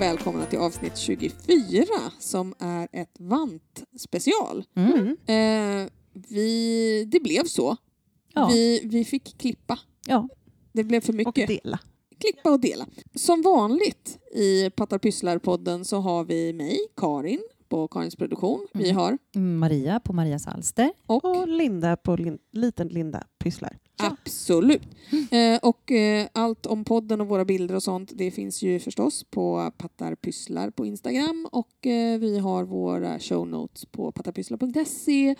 Och välkomna till avsnitt 24 som är ett vantspecial. Mm. Eh, vi, det blev så. Ja. Vi, vi fick klippa. Ja. Det blev för Och mycket. dela. klippa och dela. Som vanligt i Pattar Pysslar-podden så har vi mig, Karin, på Karins Produktion. Vi Mm. har Maria på Marias Alster. och Och Linda på lin- liten Linda pysslar. Absolut. Eh, och eh, allt om podden och våra bilder och sånt det finns ju förstås på Pattarpysslar på Instagram och eh, vi har våra show notes på pattarpysslar.se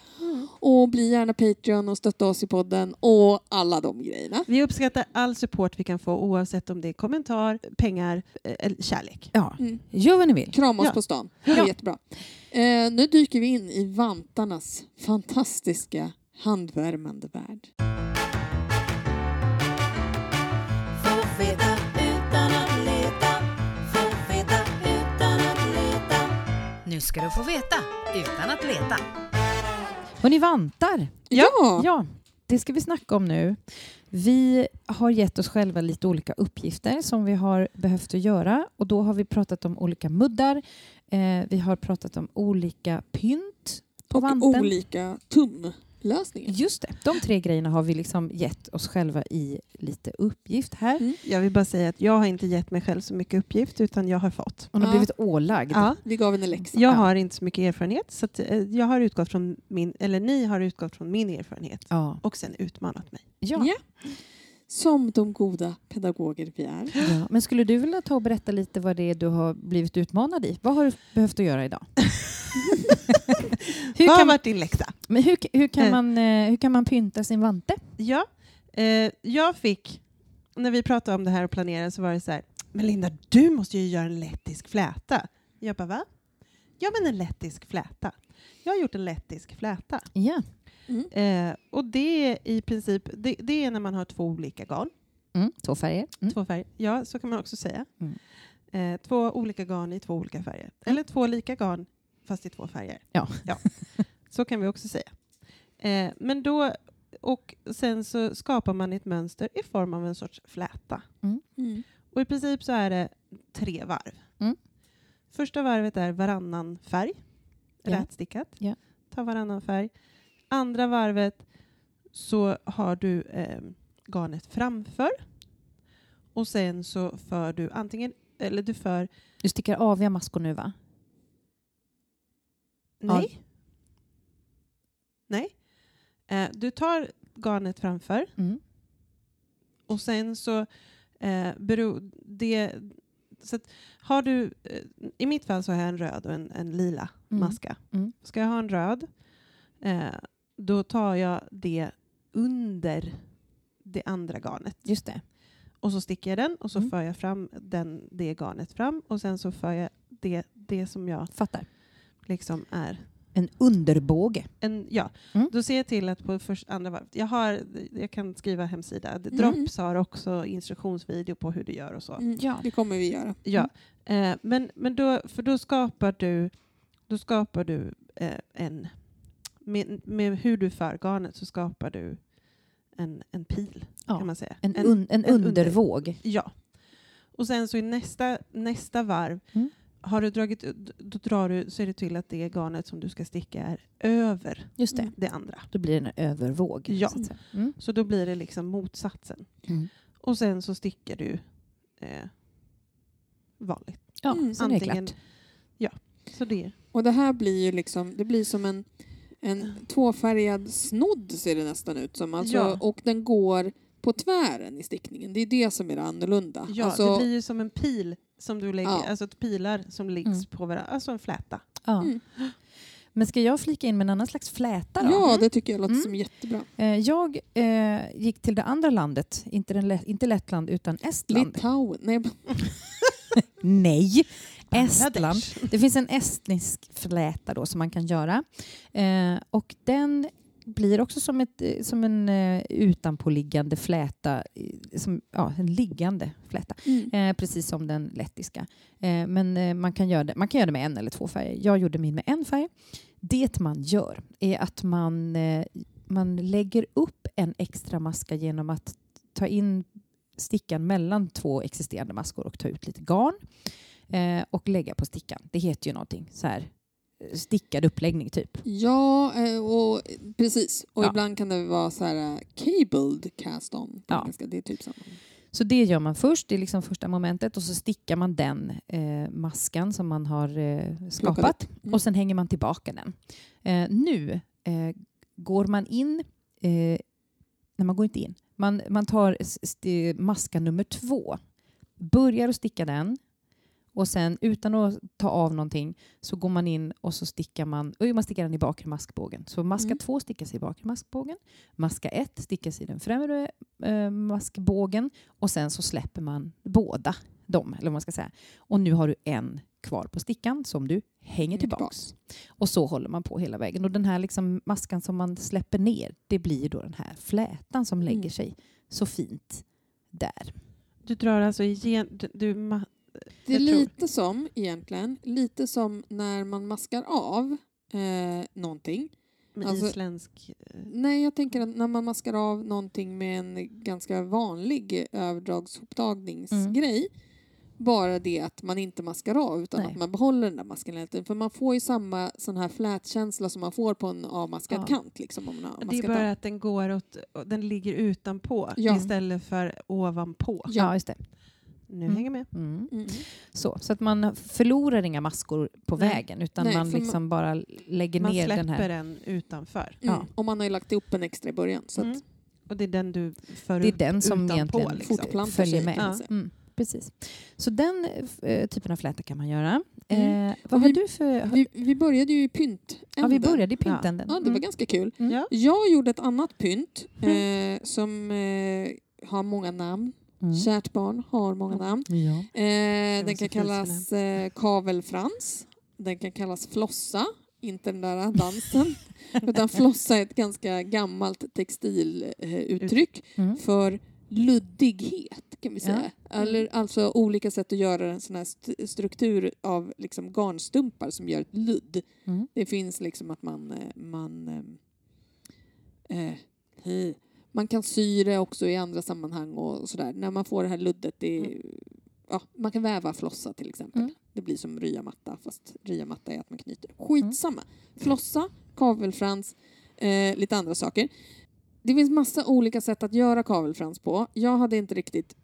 och bli gärna Patreon och stötta oss i podden och alla de grejerna. Vi uppskattar all support vi kan få oavsett om det är kommentar, pengar eh, eller kärlek. Ja, Mm. gör vad ni vill. Krama oss Ja. på stan. Det är Ja. jättebra. Eh, nu dyker vi in i vantarnas fantastiska handvärmande värld. Nu ska du få veta utan att leta. Och ni vantar. Ja! Ja, det ska vi snacka om nu. Vi har gett oss själva lite olika uppgifter som vi har behövt att göra och då har vi pratat om olika muddar. Eh, vi har pratat om olika pynt på och vanten. olika tumlösningar. Just det, de tre grejerna har vi liksom gett oss själva i lite uppgift här. Mm. Jag vill bara säga att jag har inte gett mig själv så mycket uppgift utan jag har fått. Hon har Ja. blivit ålagd. Ja. Vi gav henne läxa. Jag Ja. har inte så mycket erfarenhet så att, eh, jag har utgått från min, eller ni har utgått från min erfarenhet Ja. och sen utmanat mig. Ja. Ja. Som de goda pedagoger vi är. Ja. Men skulle du vilja ta och berätta lite vad det är du har blivit utmanad i? Vad har du behövt att göra idag? hur, Vad har kan, varit din läxa? men hur, hur, kan Eh. man, eh, hur kan man pynta sin vante? Ja, eh, jag fick, när vi pratade om det här och planerade så var det så här, men Linda du måste ju göra en lettisk fläta. Jag bara va? Ja men en lettisk fläta. Jag har gjort en lettisk fläta. Ja. Eh, och det är i princip, det, det är när man har två olika garn, Mm, två färger. Mm. två färger. Ja, så kan man också säga. Mm. Eh, två olika garn i två olika färger. Eller två lika garn fast i två färger. Ja. Så kan vi också säga. Eh, men då, och sen så skapar man ett mönster i form av en sorts fläta. Mm. Och i princip så är det tre varv. Mm. Första varvet är varannan färg, Ja. rätstickat. Ja. Ta varannan färg. Andra varvet så har du eh, garnet framför. Och sen så för du antingen, eller du för, Du stickar aviga maskor nu va? nej. Nej. Eh, du tar garnet framför Mm. Och sen så eh, beror det... Så att har du, eh, I mitt fall så har jag en röd och en, en lila Mm. maska. Mm. Ska jag ha en röd, eh, då tar jag det under det andra garnet. Just det. Och så sticker jag den och så Mm. för jag fram den, det garnet fram och sen så för jag det, det som jag Fattar. liksom är En underbåge. en, ja, Mm. då ser jag till att på först, andra varvet, jag, har, jag kan skriva hemsida, Mm. Drops har också instruktionsvideo på hur du gör och så. Mm. Ja. Det kommer vi göra. Ja, eh, men, men då, för då skapar du, då skapar du eh, en, med, med hur du för garnet så skapar du en, en pil Ja. kan man säga. En, un, en, en under- undervåg. Ja. Och sen så i nästa, nästa varv, Mm. har du dragit, då drar du, ser du till att det garnet som du ska sticka är över Just det. Det andra. Då blir det en övervåg. Ja. så. Mm. Så då blir det liksom motsatsen. Mm. Och sen så stickar du eh, vanligt. Ja, Mm. Antingen- klart. Ja, så det. Och det här blir ju liksom, det blir som en, en tvåfärgad snodd ser det nästan ut som. Alltså, Ja. Och den går på tvären i stickningen. Det är det som är det annorlunda. Ja, alltså, det blir ju som en pil som du lägger, Ja. alltså ett pilar som läggs Mm. på varandra, alltså en fläta. Ja. Mm. Men ska jag flika in med en annan slags fläta då? Ja, det tycker jag låter Mm. som jättebra. Eh, Jag eh, gick till det andra landet, inte, den, inte Lettland utan Estland. Litauen. Nej, Nej. Estland. Det finns en estnisk fläta då som man kan göra. Eh, och den blir också som, ett, eh, som en eh, utanpåliggande fläta, eh, som, ja, en liggande fläta. mm. Eh, precis som den lettiska. Eh, men eh, man, kan göra det, man kan göra det med en eller två färger. Jag gjorde min med en färg. Det man gör är att man, man lägger upp en extra maska genom att ta in stickan mellan två existerande maskor och ta ut lite garn. Eh, och lägga på stickan. Det heter ju någonting så här eh, stickad uppläggning typ. Ja, eh, och precis. Och Ja. ibland kan det vara så här eh, cabled cast on. Ja. Det är typ samma. Så det gör man först, det är liksom första momentet och så stickar man den eh, maskan som man har eh, skapat Mm. och sen hänger man tillbaka den. Eh, nu går man in, nej man går inte in, man, man tar s- st- maska nummer två, börjar att sticka den och sen utan att ta av någonting så går man in och så stickar man, och man stickar den i bakre maskbågen. Så maska Mm. två stickas i bakre maskbågen, maska ett stickas i den främre eh, maskbågen och sen så släpper man båda dem, eller vad man ska säga. Och nu har du en kvar på stickan som du hänger tillbaks. Och så håller man på hela vägen. Och den här liksom maskan som man släpper ner, det blir då den här flätan som lägger Mm. sig så fint där. Du drar alltså igen... Du, Det är lite som, egentligen, lite som när man maskar av eh, någonting. med Alltså- isländsk... eh, Nej, jag tänker att när man maskar av någonting med en ganska vanlig överdragsupptagningsgrej. Bara det att man inte maskar av utan Nej. att man behåller den där masken hela tiden. För man får ju samma sån här flätkänsla som man får på en avmaskad Ja. kant. Liksom, om man har Det är bara av. att den går åt... Den ligger utanpå Ja. istället för ovanpå. Ja. just det. Nu Mm. hänger med. Mm. Mm. Så, så att man förlorar inga maskor på Nej. vägen utan Nej, man liksom bara lägger Man ner släpper den här. den utanför. Mm. Ja. Och man har ju lagt ihop en extra i början. Så Mm. att Och det är den du för Det är den som utanpå. egentligen liksom. följer med. man Ja. Mm, precis. Så den eh, typen av fläta kan man göra. Mm. Eh, vad har vi- du för... Vi, vi började ju i pyntänden. ja, vi började i pyntänden. Ja, det var ganska kul. Mm. Ja. Jag gjorde ett annat pynt eh, som eh, har många namn. Mm. Kärt barn har många namn. Ja. Eh, den kan kallas eh, kavelfrans. Den kan kallas flossa. Inte den där dansen. utan flossa är ett ganga gammalt textiluttryck Mm. för luddighet kan vi säga. Eller alltså olika sätt att göra en sån här st- struktur av liksom garnstumpar som gör ett ludd. Mm. Det finns liksom att man, eh, man eh, eh. Man kan sy det också i andra sammanhang och sådär. När man får det här luddet, det är, ja, man kan väva flossa till exempel. Mm. Det blir som ryamatta fast ryamatta är att man knyter. Skitsamma. Flossa, kavelfrans, eh, lite andra saker. Det finns massa olika sätt att göra kavelfrans på. Jag hade inte riktigt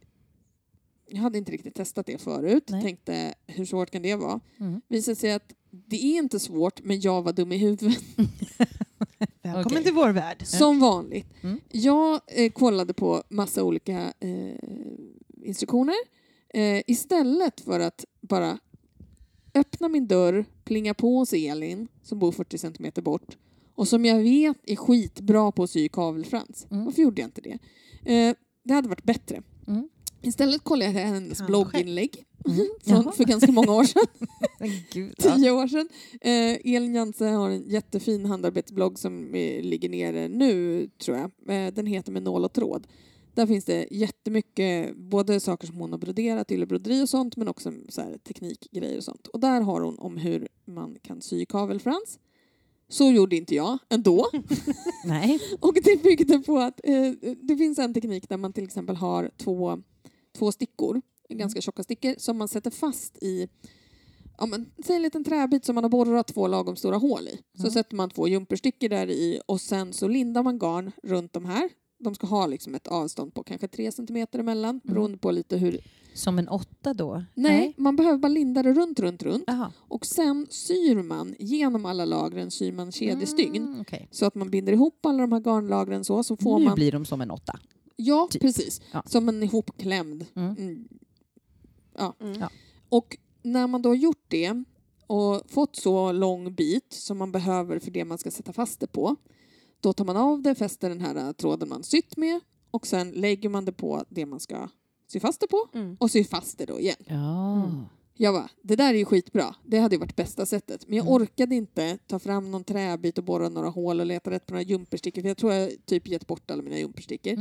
jag hade inte riktigt testat det förut. Nej. Tänkte, hur svårt kan det vara? Mm. Visade sig att det är inte svårt, men jag var dum i huvudet. Välkommen Okej. till vår värld. Som vanligt. Mm. Jag eh, kollade på massa olika eh, instruktioner. Eh, istället för att bara öppna min dörr, plinga på hos Elin som bor 40 centimeter bort och som jag vet är skitbra på att sy kavelfrans. Mm. Varför gjorde jag inte det? Eh, det hade varit bättre. Mm. Istället kollade jag hennes Kanske. blogginlägg Mm. från, för ganska många år sedan. Gud, ja. tio år sedan. Eh, Elin Janse har en jättefin handarbetsblogg som eh, ligger nere nu, tror jag. Eh, den heter Med nål och tråd. Där finns det jättemycket, både saker som hon har broderat, yllebroderi och sånt, men också så här, teknikgrejer och sånt. Och där har hon om hur man kan sy kavelfrans. Så gjorde inte jag ändå. Nej. Och det byggde på att eh, det finns en teknik där man till exempel har två, två stickor, ganska tjocka stickor, som man sätter fast i ja, men, säg en liten träbit som man har borrat två lagom stora hål i. Så Mm. sätter man två jumperstickor där i och sen så lindar man garn runt de här. De ska ha liksom ett avstånd på kanske tre centimeter emellan beroende på lite hur... Som en åtta då? Nej, man behöver bara linda det runt, runt, runt. Jaha. Och sen syr man genom alla lagren syr man kedjestygn. Mm, okej. Så att man binder ihop alla de här garnlagren så, så får Nu man... blir de som en åtta. Ja, Typ. precis. Ja. Som en ihopklämd. Mm. Mm. Ja. Mm. Ja. Och när man då har gjort det och fått så lång bit som man behöver för det man ska sätta fast det på, då tar man av det, fäster den här äh, tråden man sytt med och sen lägger man det på det man ska sy fast det på Mm. och sy fast det då igen. Ja. Mm. Jag bara, det där är ju skitbra. Det hade ju varit bästa sättet. Men jag Mm. orkade inte ta fram någon träbit och borra några hål och leta rätt på några jumperstickor. För jag tror jag typ gett bort alla mina jumperstickor.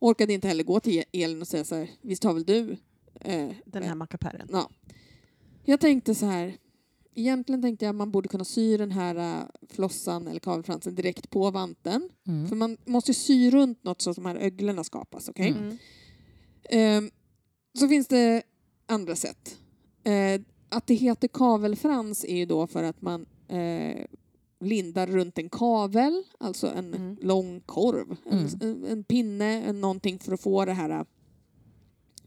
Orkade inte heller gå till Elin och säga så här, visst har väl du? Eh, Den här mackapären. Ja. Jag tänkte så här, egentligen tänkte jag att man borde kunna sy den här äh, flossan eller kavelfransen direkt på vanten. För Mm. man måste ju sy runt något så att de här öglorna skapas, okej? Mm. Ehm, så finns det andra sätt. Eh, att det heter kavelfrans är ju då för att man eh, lindar runt en kavel, alltså en Mm. lång korv, Mm. en, en, pinne, en, någonting för att få det här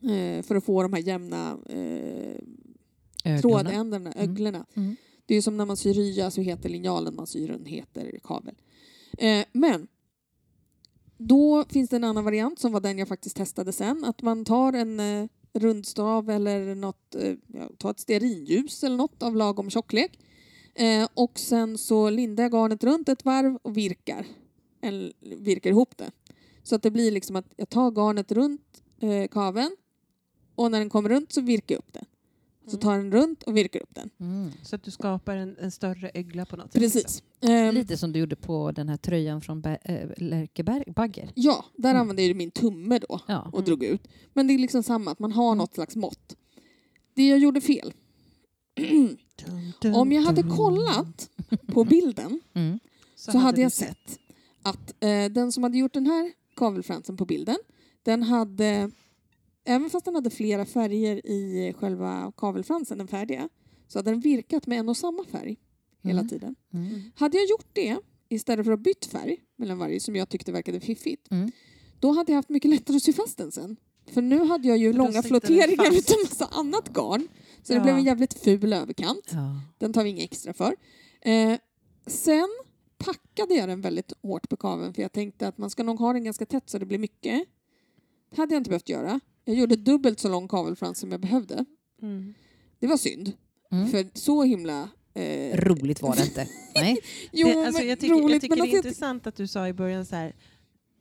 eh, för att få de här jämna eh, trådändarna, Mm. öglorna. Mm. Det är som när man syr rya så heter linjalen man syr den heter kavel. Eh, men då finns det en annan variant som var den jag faktiskt testade sen. Att man tar en eh, rundstav eller något, eh, ja, ta ett stearinljus eller något av lagom tjocklek. Eh, och sen så lindar jag garnet runt ett varv och virkar. Eller, virkar ihop det. Så att det blir liksom att jag tar garnet runt eh, kaveln och när den kommer runt så virkar jag upp den. Så tar den runt och virkar upp den. Mm. Så att du skapar en, en större ögla på något sätt. Precis. Ehm, Lite som du gjorde på den här tröjan från Ber- äh, Lärke Ber- Bagger. Ja, där Mm. använde jag min tumme då Ja. och Mm. drog ut. Men det är liksom samma, att man har Mm. något slags mått. Det jag gjorde fel. Om jag hade kollat på bilden Mm. så, hade du jag sett att eh, den som hade gjort den här kavelfransen på bilden, den hade, även fast den hade flera färger i själva kavelfransen, den färdiga, så hade den virkat med en och samma färg hela Mm. tiden. Mm. Hade jag gjort det istället för att bytt färg mellan varje, som jag tyckte verkade fiffigt, Mm. då hade jag haft mycket lättare att sy fast den sen. För nu hade jag ju För långa flotteringar utav massa annat garn. Så det Ja. blev en jävligt ful överkant. Ja. Den tar vi inga extra för. Eh, sen packade jag den väldigt hårt på kaveln för jag tänkte att man ska nog ha den ganska tätt så det blir mycket. Det hade jag inte behövt göra. Jag gjorde dubbelt så lång kavelfrans som jag behövde. Mm. Det var synd. Mm. För så himla... Eh, Roligt var det inte. Nej. jo, det, alltså, jag tycker, roligt. jag tycker det är alltså, intressant att du sa i början så här,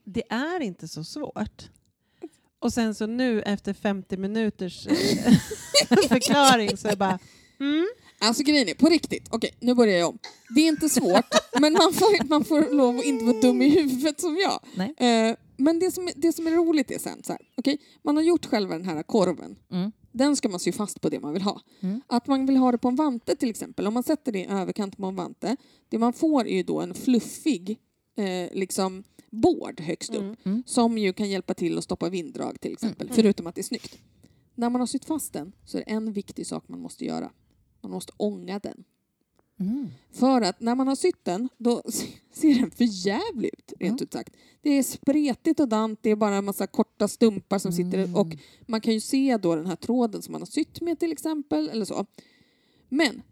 det är inte så svårt. Och sen så nu efter 50 minuters eh, förklaring så är jag bara, mm, Alltså grejen är, på riktigt, okej nu börjar jag om. Det är inte svårt, men man får, man får lov att inte vara dum i huvudet som jag. Nej. Eh, men det som, det som är roligt är sen så här, okej, man har gjort själva den här korven. Mm. Den ska man sy fast på det man vill ha. Mm. Att man vill ha det på en vante till exempel, om man sätter det i överkant på en vante, det man får är ju då en fluffig eh, liksom bård högst upp Mm. Mm. som ju kan hjälpa till att stoppa vinddrag till exempel, Mm. förutom att det är snyggt. När man har sytt fast den så är det en viktig sak man måste göra. Man måste ånga den. Mm. För att när man har sytt den, då ser den för jävligt ut, rent Mm. ut sagt. Det är spretigt och dant, det är bara en massa korta stumpar som sitter Mm. och man kan ju se då den här tråden som man har sytt med till exempel, eller så. Men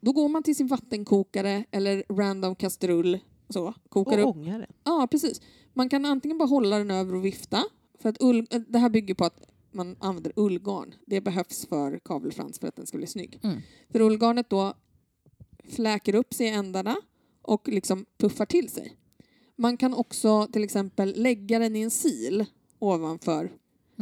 då går man till sin vattenkokare eller random kastrull, så, kokar och upp. ångar den. Ja, precis. Man kan antingen bara hålla den över och vifta, för att ull, äh, det här bygger på att man använder ullgarn. Det behövs för kavelfrans för att den ska bli snygg. Mm. För ullgarnet då fläker upp sig i ändarna och liksom puffar till sig. Man kan också till exempel lägga den i en sil ovanför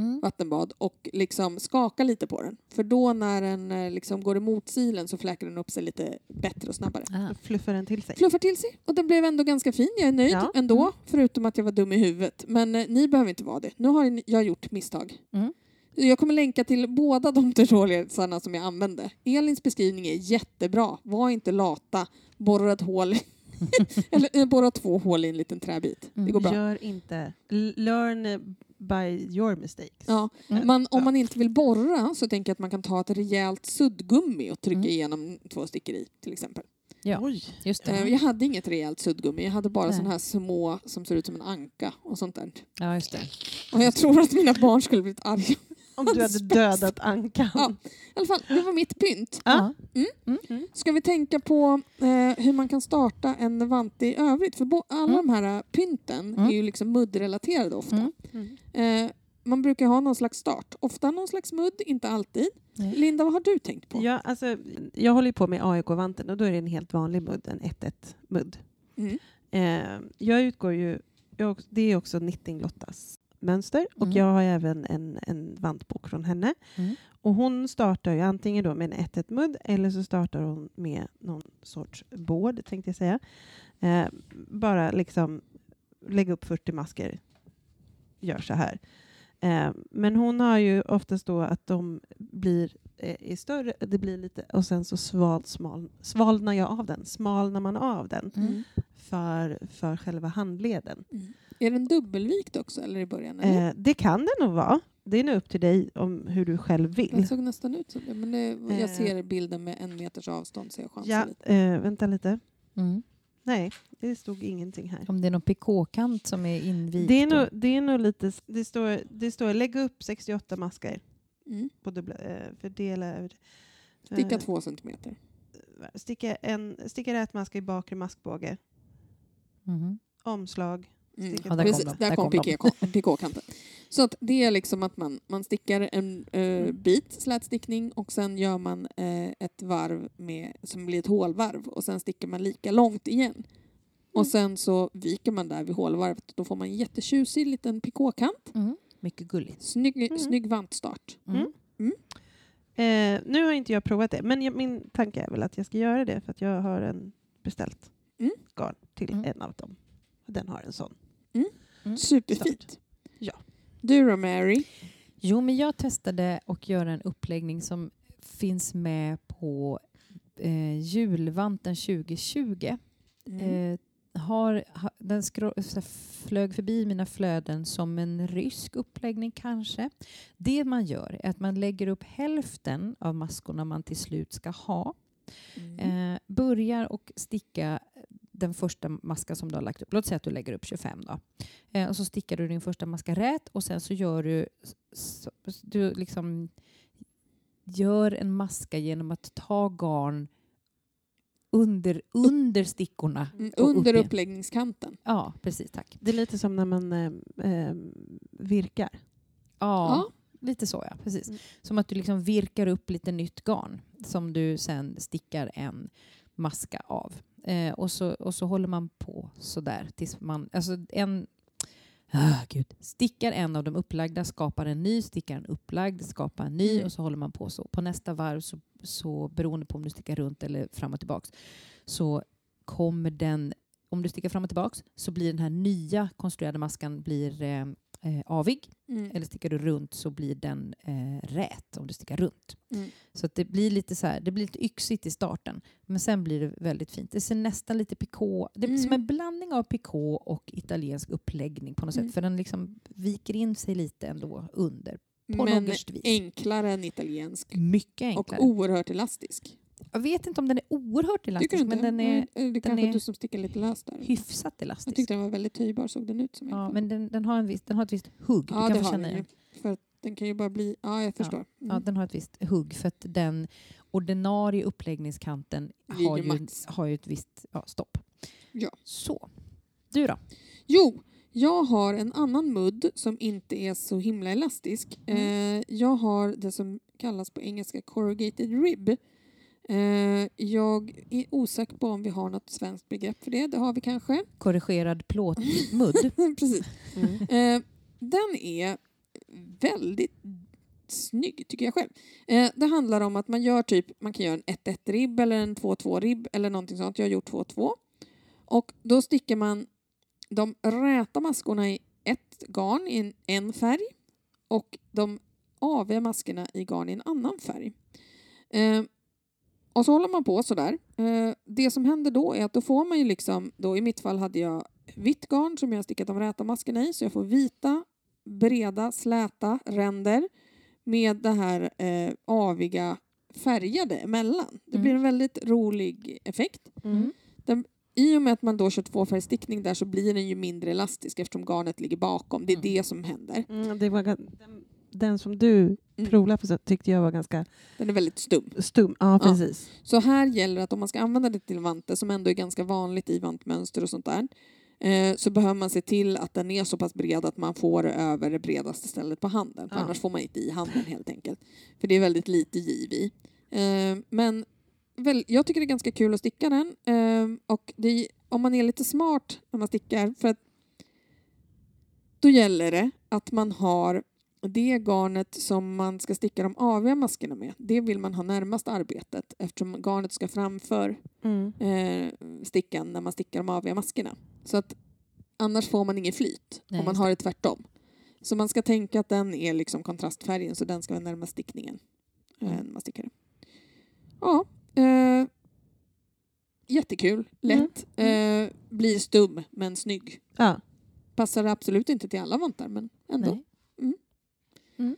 Mm. vattenbad och liksom skaka lite på den. För då när den eh, liksom går emot silen så fläker den upp sig lite bättre och snabbare. Ah. Fluffar den till sig. Fluffar till sig och den blev ändå ganska fin. Jag är nöjd Ja. ändå, förutom att jag var dum i huvudet. Men eh, ni behöver inte vara det. Nu har jag gjort misstag. Mm. Jag kommer länka till båda de tutorialsarna som jag använde. Elins beskrivning är jättebra. Var inte lata. Borra ett hål. Eller eh, borra två hål i en liten träbit. Det Mm. går bra. Gör inte, l- learn by your mistakes. Ja. Mm. Man, om man inte vill borra så tänker jag att man kan ta ett rejält suddgummi och trycka Mm. igenom två stickor i till exempel. Ja. Oj. Just Eh, det. Jag hade inget rejält suddgummi. Jag hade bara sådana här små som ser ut som en anka och sånt där. Ja, just det. Och jag tror att mina barn skulle blivit arga. Om du hade dödat ankan. Ja. I alla fall, det var mitt pynt. Ja. Ska vi tänka på eh, hur man kan starta en vante i övrigt? För alla Mm. de här eh, pynten Mm. är ju liksom muddrelaterade ofta. Mm. Mm. Eh, man brukar ha någon slags start. Ofta någon slags mudd, inte alltid. Nej. Linda, vad har du tänkt på? Ja, alltså, jag håller på med AIK-vanten och då är det en helt vanlig mudd, en 1-1-mudd. Mm. Eh, jag utgår ju, jag, det är också Knitting-Lottas mönster och Mm. jag har även en, en vantbok från henne. Mm. Och hon startar ju antingen då med en 1-1-mudd eller så startar hon med någon sorts båd, tänkte jag säga. Eh, bara liksom lägga upp 40 masker, gör så här. Eh, men hon har ju oftast då att de blir eh, är större, det blir lite, och sen så sval, smal, svalnar jag av den, smalnar man av den Mm. för, för själva handleden. Mm. Är den dubbelvikt också eller i början? Eller? Eh, det kan det nog vara. Det är nog upp till dig om hur du själv vill. Den såg nästan ut som det. Men det, jag Eh. ser bilden med en meters avstånd så jag chansar Ja, lite. eh, vänta lite. Mm. Nej, det stod ingenting här. Om det är någon pikåkant som är invikt. Det är, då. nog, det är nog lite... Det står, det står lägg upp 68 maskar. Mm. På dubbla, eh, fördela över... Sticka eh, två centimeter. Sticka, en, sticka rät mask i bakre maskbåge. Mhm. Omslag. Mm. Ja, där Precis, kom de. där Där kom kom. Så att det är liksom att man, man stickar en eh, bit slätstickning och sen gör man eh, ett varv med, som blir ett hålvarv och sen stickar man lika långt igen. Och sen så viker man där vid hålvarvet. Då får man en jättetjusig liten pikåkant. Mm. Mycket gulligt. Snygg, Mm. snygg vantstart. Mm. Mm. Eh, nu har inte jag provat det, men jag, min tanke är väl att jag ska göra det för att jag har en beställt Mm. garn till Mm. en av dem. Och Den har en sån. Mm. Superfint. Ja. Du då Mary? Jo, men jag testade att göra en uppläggning som finns med på eh, julvanten 2020. Mm. Eh, har, ha, den skro- så här flög förbi mina flöden som en rysk uppläggning kanske. Det man gör är att man lägger upp hälften av maskorna man till slut ska ha. Mm. Eh, börjar och sticka den första maskan som du har lagt upp. Låt säga att du lägger upp 25 då. Eh, och så stickar du din första maska rätt och sen så gör du så, du liksom gör en maska genom att ta garn under, under stickorna. Mm, upp Under igen. uppläggningskanten. Ja, precis. Tack. Det är lite som när man eh, eh, virkar. Ja, Ja. lite så ja. Precis. Mm. Som att du liksom virkar upp lite nytt garn som du sen stickar en maska av. Eh, och, så, och så håller man på sådär tills man... Alltså en... Ah, gud. Stickar en av de upplagda, skapar en ny, stickar en upplagd, skapar en ny Mm. och så håller man på så. På nästa varv, så, så beroende på om du stickar runt eller fram och tillbaks, så kommer den... Om du stickar fram och tillbaks så blir den här nya konstruerade maskan blir eh, eh, avig. Mm. Eller stickar du runt så blir den eh, rät om du stickar runt. Mm. Så det blir lite så här, det blir lite yxigt i starten. Men sen blir det väldigt fint. Det ser nästan lite pikå, det är Mm. som en blandning av pikå och italiensk uppläggning på något Mm. sätt. För den liksom viker in sig lite ändå under. På Men något vis. enklare än italiensk. Mycket Och enklare. oerhört elastisk. Jag vet inte om den är oerhört elastisk, men den är Mm, det den kanske är du som stickar lite löst där. hyfsat Jag elastisk. tyckte den var väldigt töjbar såg den ut som. Ja, men den, den, har en viss, den har ett visst hugg. ja, du det kan har känna den. För att den kan ju bara bli... Ja, jag förstår. Mm. Ja, den har ett visst hugg för att den ordinarie uppläggningskanten har ju, max. har ju ett visst ja, stopp. Ja. Så. Du då? Jo, jag har en annan mudd som inte är så himla elastisk. Mm. Eh, jag har det som kallas på engelska corrugated rib. Eh, jag är osäker på om vi har något svenskt begrepp för det. Det har vi kanske. Korrigerad plåtmudd. Precis. Mm. Eh, den är väldigt snygg tycker jag själv. Eh, det handlar om att man gör typ, man kan göra en 1-1 ribb eller en 2-2 ribb eller någonting sånt. Jag har gjort 2-2. Och då stickar man de räta maskorna i ett garn i en, en färg och de aviga maskorna i garn i en annan färg. Och så håller man på sådär. Eh, det som händer då är att då får man ju liksom, då i mitt fall hade jag vitt garn som jag stickat de räta maskerna i så jag får vita, breda, släta ränder med det här eh, aviga färgade emellan. Det Mm. blir en väldigt rolig effekt. Mm. I och med att man då kör tvåfärgstickning där så blir den ju mindre elastisk eftersom garnet ligger bakom. Det är Mm. det som händer. Mm, det var, den, den som du Mm. provade på så tyckte jag var ganska Den är väldigt stum. stum. Ja, Ja. precis. Så här gäller att om man ska använda det till vanter som ändå är ganska vanligt i vantmönster och sånt där eh, så behöver man se till att den är så pass bred att man får över det bredaste stället på handen. Ja. Annars får man inte i handen helt enkelt. För det är väldigt lite giv i. Eh, men väl, jag tycker det är ganska kul att sticka den. Eh, och det, om man är lite smart när man stickar för att då gäller det att man har det garnet som man ska sticka de aviga maskerna med, det vill man ha närmast arbetet eftersom garnet ska framför Mm. eh, stickan när man stickar de aviga maskerna. Så att annars får man ingen flyt Nej, om man har det tvärtom. Så man ska tänka att den är liksom kontrastfärgen så den ska vara närmast stickningen. Eh, Mm. när man stickar det. Ja. Eh, jättekul, lätt, Mm. eh, blir stum men snygg. Ja. Passar absolut inte till alla vantar men ändå. Nej. Sen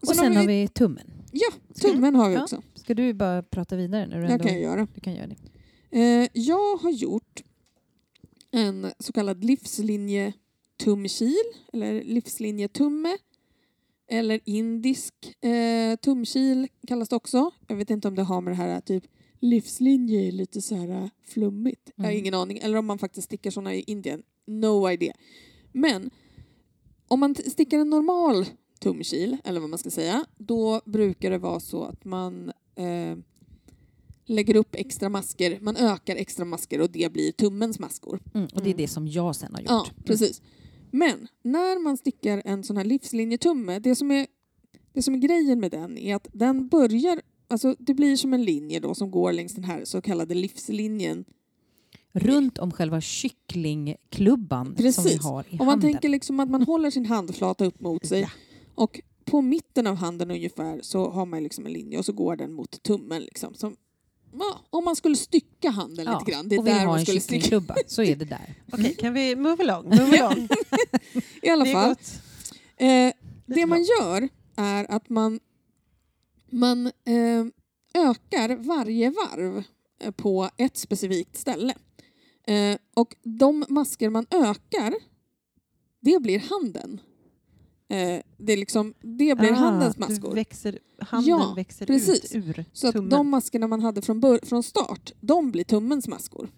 Och sen har vi tummen. Ja, tummen har vi Ja. också. Ska du bara prata vidare? När du ändå... kan jag göra. Du kan göra det. Eh, jag har gjort en så kallad livslinjetumkil, eller livslinjetumme, eller indisk eh, tumkil kallas det också. Jag vet inte om det har med det här typ livslinje är lite så här eh, flummigt. Jag har Mm. ingen aning. Eller om man faktiskt stickar såna i Indien. No idea. Men om man stickar en normal tumkil, eller vad man ska säga, då brukar det vara så att man eh, lägger upp extra masker, man ökar extra masker och det blir tummens maskor. Mm. Och det är det som jag sen har gjort. Ja, precis. Men när man stickar en sån här livslinjetumme, det som är, det som är grejen med den är att den börjar, alltså det blir som en linje då som går längs den här så kallade livslinjen. Runt om själva kycklingklubban som vi Precis. har i Om man handen. tänker liksom att man håller sin handflata upp mot sig Ja. och på mitten av handen ungefär så har man liksom en linje och så går den mot tummen. Liksom, som, ja, om man skulle stycka handen Ja, lite grann. Det är och vill där ha man en skulle kycklingklubba så är det där. Okej, kan vi move along? Move along. I alla Det fall. Eh, det man gör är att man, man eh, ökar varje varv eh, på ett specifikt ställe. Eh, och de masker man ökar, det blir handen. Eh, det, är liksom, det blir Ah, handens maskor. Växer, handen Ja, växer precis. ut ur Så att tummen. de maskerna man hade från, bör- från start, de blir tummens maskor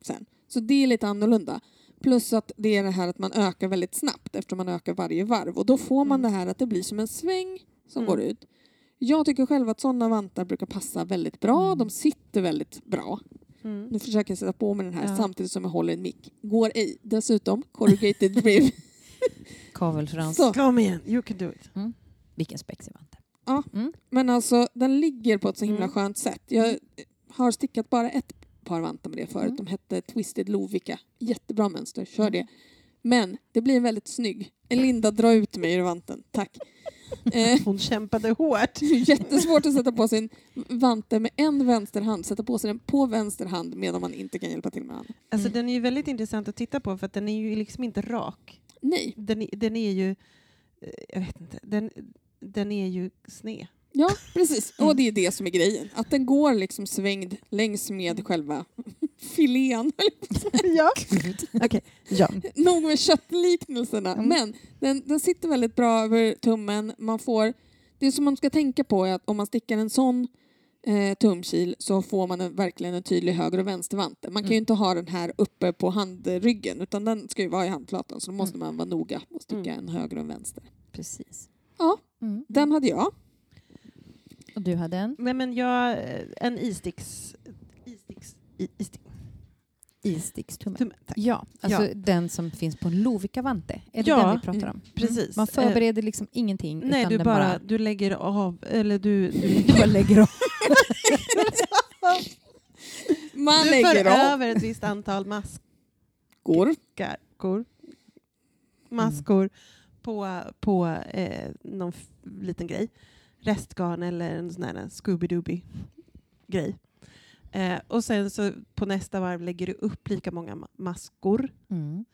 sen. Så det är lite annorlunda. Plus att det är det här att man ökar väldigt snabbt eftersom man ökar varje varv. Och då får man Mm. det här att det blir som en sväng som Mm. går ut. Jag tycker själv att sådana vantar brukar passa väldigt bra. Mm. De sitter väldigt bra. Mm. Nu försöker jag sätta på mig den här Ja. samtidigt som jag håller en mick. Går ej. Dessutom corrugated rib. Kavelfrans. Så. Kom igen, you can do it. Vilken spexig vante. Men alltså den ligger på ett så himla Mm. skönt sätt. Jag har stickat bara ett par vantar med det förut. Mm. De hette Twisted Lovikka. Jättebra mönster, kör det. Men det blir väldigt snygg. Linda, dra ut mig ur vanten. Tack. Eh, Hon kämpade hårt. det är jättesvårt att sätta på sig en vante med en vänster hand. Sätta på sig den på vänster hand medan man inte kan hjälpa till med handen. Alltså, Mm. Den är ju väldigt intressant att titta på för att den är ju liksom inte rak. Nej. Den, är- den är ju, eh, jag vet inte, den, den är ju sned. Ja, precis. Mm. Och det är det som är grejen. Att den går liksom svängd längs med själva filén. ja. Okej, ja. Nog med köttliknelserna. Mm. Men den, den sitter väldigt bra över tummen. Man får, det som man ska tänka på är att om man stickar en sån eh, tumkil så får man en, verkligen en tydlig höger och vänstervante. Man kan ju Mm. inte ha den här uppe på handryggen utan den ska ju vara i handflatan så då måste man vara noga och sticka en höger och en vänster. Precis. Ja. Mm. Den hade jag. Och du hade en Nej, men jag, eh, en isticks... Isticks... i- Istick. istickstumme. Ja, alltså Ja. den som finns på en Lovikka-vante. Är det Ja, den vi pratar om? precis. Man förbereder liksom ingenting Nej, utan du den bara, bara... du lägger av, eller du... Du, Du bara lägger av. Man du lägger för av. över ett visst antal maskor, Går. maskor på, på eh, någon liten grej. Restgarn eller en sån här Scooby-Dooby-grej. Eh, och sen så på nästa varv lägger du upp lika många ma- maskor, Mm.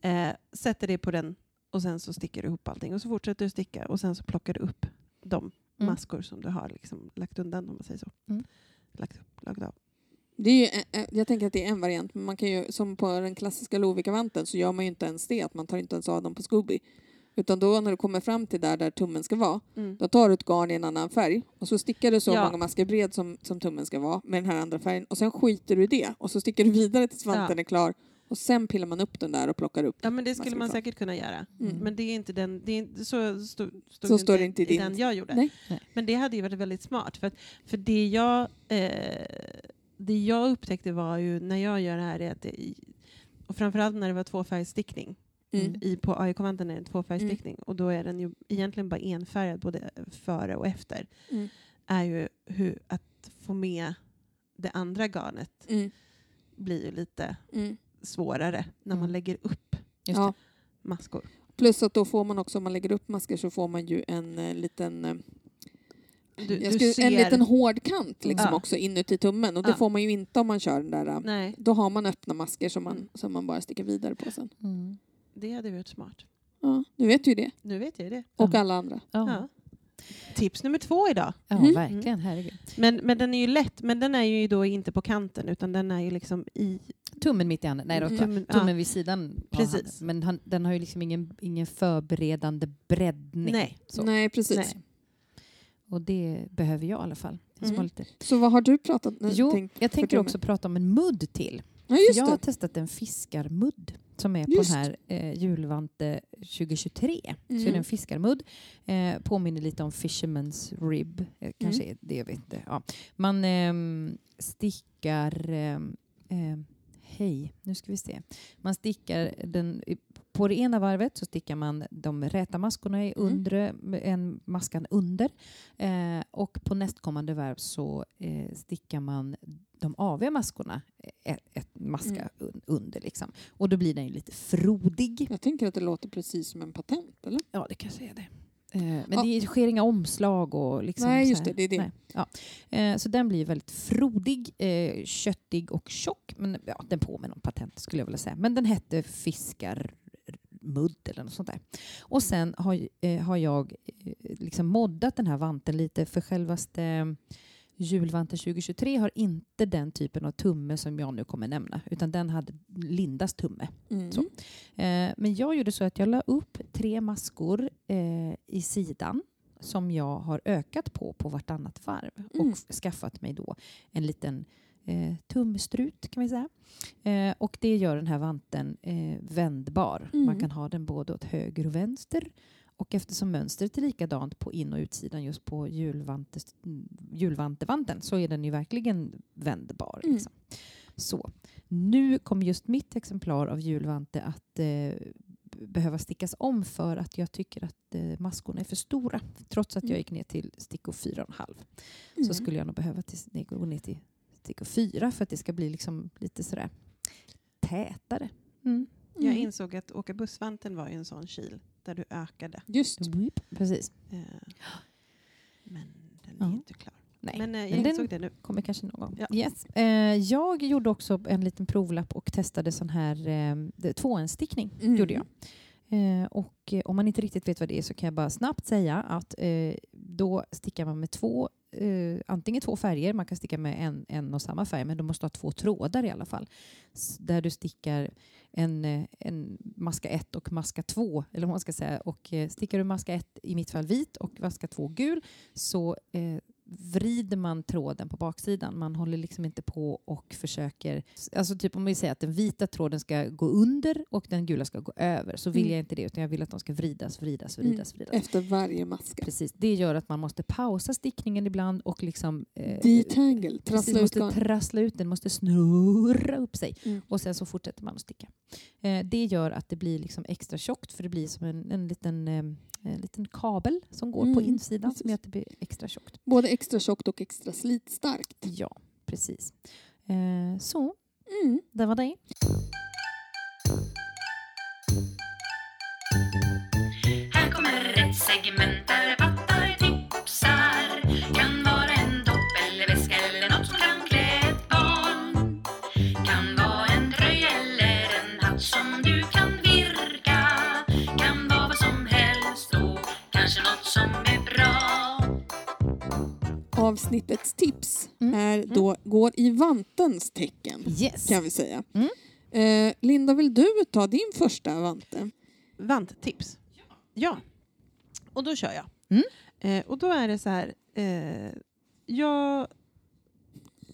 eh, sätter det på den och sen så stickar du ihop allting. Och så fortsätter du sticka och sen så plockar du upp de Mm. maskor som du har liksom lagt undan om man säger så. Mm. Lagt upp, lagt av. Det är ju, en- en- jag tänker att det är en variant, men man kan ju, som på den klassiska Lovikka-vanten så gör man ju inte ens det, att man tar inte ens av dem på Scooby. Utan då när du kommer fram till där, där tummen ska vara, Mm. då tar du ett garn i en annan färg och så stickar du så Ja. många masker bred som, som tummen ska vara med den här andra färgen och sen skiter du i det och så stickar du vidare tills vanten Ja. är klar och sen pillar man upp den där och plockar upp. Ja men det skulle man kvar. säkert kunna göra. Mm. Men det är inte den, det är inte, så stod, stod Så det står det inte i din. den jag gjorde. Nej. Nej. Men det hade ju varit väldigt smart. För, att, för det, jag, eh, det jag upptäckte var ju när jag gör det här är att det, och framförallt när det var tvåfärgstickning. Mm. I, på AIK-vanten är det tvåfärgstickning och då är den ju egentligen bara enfärgad både före och efter. Mm. Är ju hur att få med det andra garnet Mm. blir ju lite Mm. svårare när man Mm. lägger upp Just Ja. maskor. Plus att då får man också, om man lägger upp masker så får man ju en eh, liten eh, Du, Jag du skulle, ser... En liten hård kant liksom Ja. också inuti tummen och det Ja. får man ju inte om man kör den där. äh, Nej, Då har man öppna masker som man, Mm. som man bara sticker vidare på sen. Det hade varit smart. Ja, du vet ju det. Nu vet jag det. Och Ja. alla andra. Ja. Ja. Tips nummer två idag. Ja, Mm. verkligen. Herregud. Men, men den är ju lätt, men den är ju då inte på kanten utan den är ju liksom i Tummen mitt i handen. Nej, då, Mm. tummen. tummen vid sidan Precis. Men han, den har ju liksom ingen, ingen förberedande breddning. Nej. Så. Nej, precis. Nej. Och det behöver jag i alla fall. Mm. lite... Så vad har du pratat Jo, tänkt jag tänker också prata om en mudd till. Ja, just jag har testat en fiskarmudd som är på Just. den här eh, julvante 2023. Så är det Mm. en fiskarmudd. Eh, påminner lite om Fisherman's Rib. Eh, kanske är det, jag vet inte. Ja. Man ehm, stickar... ehm, ehm, hej, nu ska vi se. Man stickar den... På det ena varvet så stickar man de räta maskorna i Mm. undre, en maskan under. Eh, och på nästkommande varv så eh, stickar man de aviga maskorna ett, ett maska Mm. un, under. Liksom. Och då blir den ju lite frodig. Jag tänker att det låter precis som en patent, eller? Ja, det kanske är det. Eh, men Ja. det sker inga omslag och liksom Nej, just det, det är det. Ja. Eh, så den blir väldigt frodig, eh, köttig och tjock. Men ja, den påminner om patent skulle jag vilja säga. Men den hette fiskarmudd eller något sånt där. Och sen har, eh, har jag eh, liksom moddat den här vanten lite för självaste eh, julvanten 2023 har inte den typen av tumme som jag nu kommer nämna utan den hade Lindas tumme. Mm. Så. Eh, men jag gjorde så att jag la upp tre maskor eh, i sidan som jag har ökat på på vartannat varv Mm. och skaffat mig då en liten eh, tumstrut kan vi säga. Eh, och det gör den här vanten eh, vändbar. Mm. Man kan ha den både åt höger och vänster. Och eftersom mönstret är likadant på in och utsidan just på julvantes, mm, julvantevanten så är den ju verkligen vändbar. Mm. Liksom. Så. Nu kommer just mitt exemplar av julvante att eh, behöva stickas om för att jag tycker att eh, maskorna är för stora. Trots att jag Mm. gick ner till stickor 4,5 Mm. så skulle jag nog behöva till, gå ner till stickor 4 för att det ska bli liksom lite sådär tätare. Mm. Jag Mm. insåg att åka bussvanten var ju en sån kil där du ökade. Just. Precis. Eh, men den är Ja. inte klar. Nej. Men eh, jag Men den- insåg det nu. Kommer kanske någon gång. Ja. Yes. Eh, jag gjorde också en liten provlapp och testade sån här eh, tvåenstickning. Mm. Gjorde jag. Eh, och eh, om man inte riktigt vet vad det är så kan jag bara snabbt säga att eh, då stickar man med två, eh, antingen två färger, man kan sticka med en, en och samma färg, men du måste ha två trådar i alla fall. S- där du stickar en, eh, en maska 1 och maska 2, eller vad man ska säga. Och eh, stickar du maska 1 i mitt fall vit och maska 2 gul så eh, vrider man tråden på baksidan. Man håller liksom inte på och försöker... Alltså typ om vi säger att den vita tråden ska gå under och den gula ska gå över så vill Mm. jag inte det utan jag vill att de ska vridas, vridas, Mm. vridas, vridas. Efter varje maska. Precis. Det gör att man måste pausa stickningen ibland och liksom... Eh, Detangle, Precis, trassla ut måste trassla ut den, måste snurra upp sig. Mm. Och sen så fortsätter man att sticka. Eh, det gör att det blir liksom extra tjockt för det blir som en, en, liten, eh, en liten kabel som går på Mm, insidan precis. som gör att det blir extra tjockt. Både extra tjockt och extra slitstarkt. Ja, precis. Eh, så, Mm. det var det. Här kommer ett segment Avsnittets tips Mm. är då, går i vantens tecken, Yes. kan vi säga. Mm. Eh, Linda, vill du ta din första vante? Vanttips. Ja. Och då kör jag. Mm. Eh, och då är det så här. Eh, jag